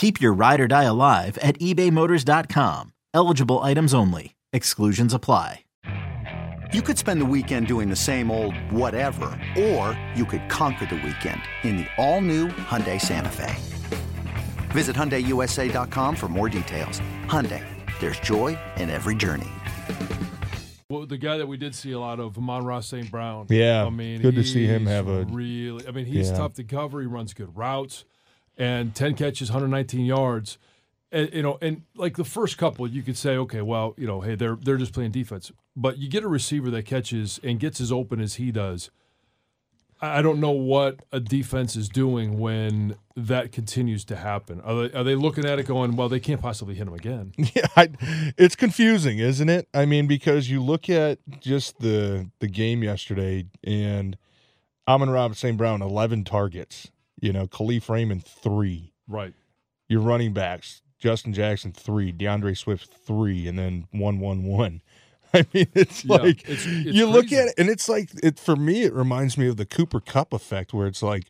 Keep your ride or die alive at ebaymotors.com. Eligible items only. Exclusions apply. You could spend the weekend doing the same old whatever, or you could conquer the weekend in the all-new Hyundai Santa Fe. Visit HyundaiUSA.com for more details. Hyundai, there's joy in every journey. Well, the guy that we did see a lot of, Amon-Ra St. Brown. Yeah, I mean, good to see him have a- really. I mean, he's Yeah. tough to cover. He runs good routes, and ten catches, 119 yards. And, you know, and like the first couple, you could say, okay, well, you know, hey, they're they're just playing defense. But you get a receiver that catches and gets as open as he does. I don't know what a defense is doing when that continues to happen. Are they, are they looking at it going, well, they can't possibly hit him again? Yeah, I, it's confusing, isn't it? I mean, because you look at just the the game yesterday, and Amon-Ra St. Brown eleven targets. You know, Kalif Raymond three. right. Your running backs, Justin Jackson three, D'Andre Swift three, and then one one one. I mean, it's Yeah, like it's- it's you look at it, and it's like it for me. It reminds me of the Cooper Kupp effect, where it's like,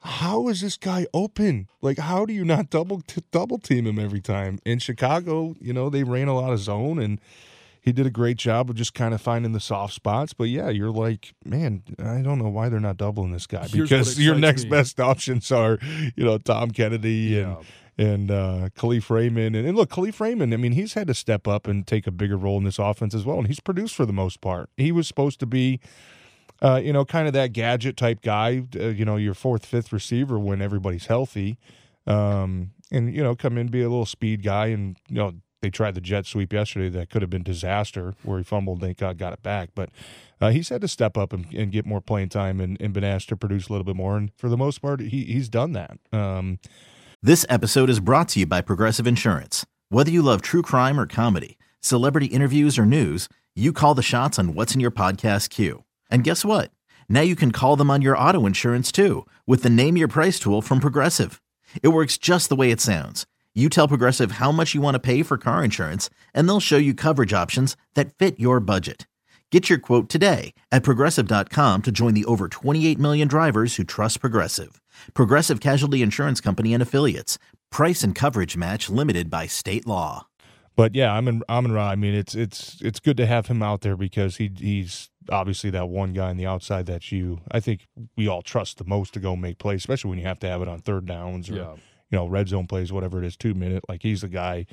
how is this guy open? Like, how do you not double t- double team him every time? In Chicago, you know, they ran a lot of zone, and he did a great job of just kind of finding the soft spots. But yeah, you're like, man, I don't know why they're not doubling this guy Here's because your next me. best options are, you know, Tom Kennedy and and uh, Kalif Raymond. And, and look, Kalif Raymond, I mean, he's had to step up and take a bigger role in this offense as well. And he's produced for the most part. He was supposed to be, uh, you know, kind of that gadget type guy, uh, you know, your fourth, fifth receiver when everybody's healthy. Um, and, you know, come in, be a little speed guy. And, you know, they tried the jet sweep yesterday that could have been disaster where he fumbled, thank God got it back. But uh, he's had to step up and, and get more playing time and, and been asked to produce a little bit more. And for the most part, he, he's done that. Um, This episode is brought to you by Progressive Insurance. Whether you love true crime or comedy, celebrity interviews or news, you call the shots on what's in your podcast queue. And guess what? Now you can call them on your auto insurance too with the Name Your Price tool from Progressive. It works just the way it sounds. You tell Progressive how much you want to pay for car insurance, and they'll show you coverage options that fit your budget. Get your quote today at progressive.com to join the over 28 million drivers who trust Progressive. Progressive Casualty Insurance Company and Affiliates. Price and coverage match limited by state law. But yeah, I'm in Amon Ra. I mean, it's it's it's good to have him out there because he he's obviously that one guy on the outside that you I think we all trust the most to go make plays, especially when you have to have it on third downs or Yeah. You know red zone plays, whatever it is, two minute. Like he's the guy.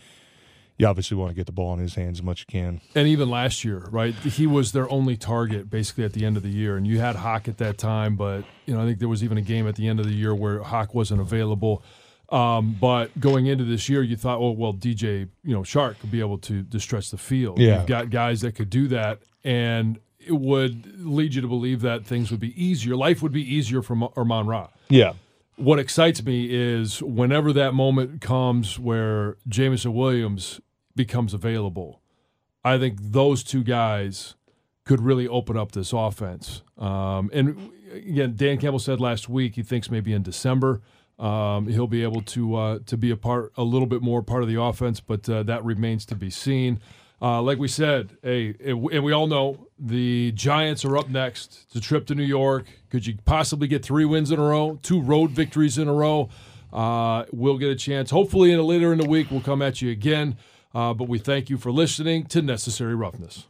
You obviously want to get the ball in his hands as much as you can. And even last year, right? He was their only target basically at the end of the year. And you had Hock at that time, but you know, I think there was even a game at the end of the year where Hock wasn't available. Um, but going into this year, you thought, oh well, DJ, you know, Chark could be able to, to stretch the field. Yeah. You've got guys that could do that, and it would lead you to believe that things would be easier. Life would be easier for Amon-Ra Yeah, what excites me is whenever that moment comes where Jameson Williams becomes available, I think those two guys could really open up this offense. Um, and again, Dan Campbell said last week he thinks maybe in December um, he'll be able to uh, to be a part, a little bit more part of the offense, but uh, that remains to be seen. Uh, like we said, hey, and we all know the Giants are up next. It's a trip to New York. Could you possibly get three wins in a row, two road victories in a row? Uh, we'll get a chance. Hopefully, in a later in the week, we'll come at you again. Uh, but we thank you for listening to Necessary Roughness.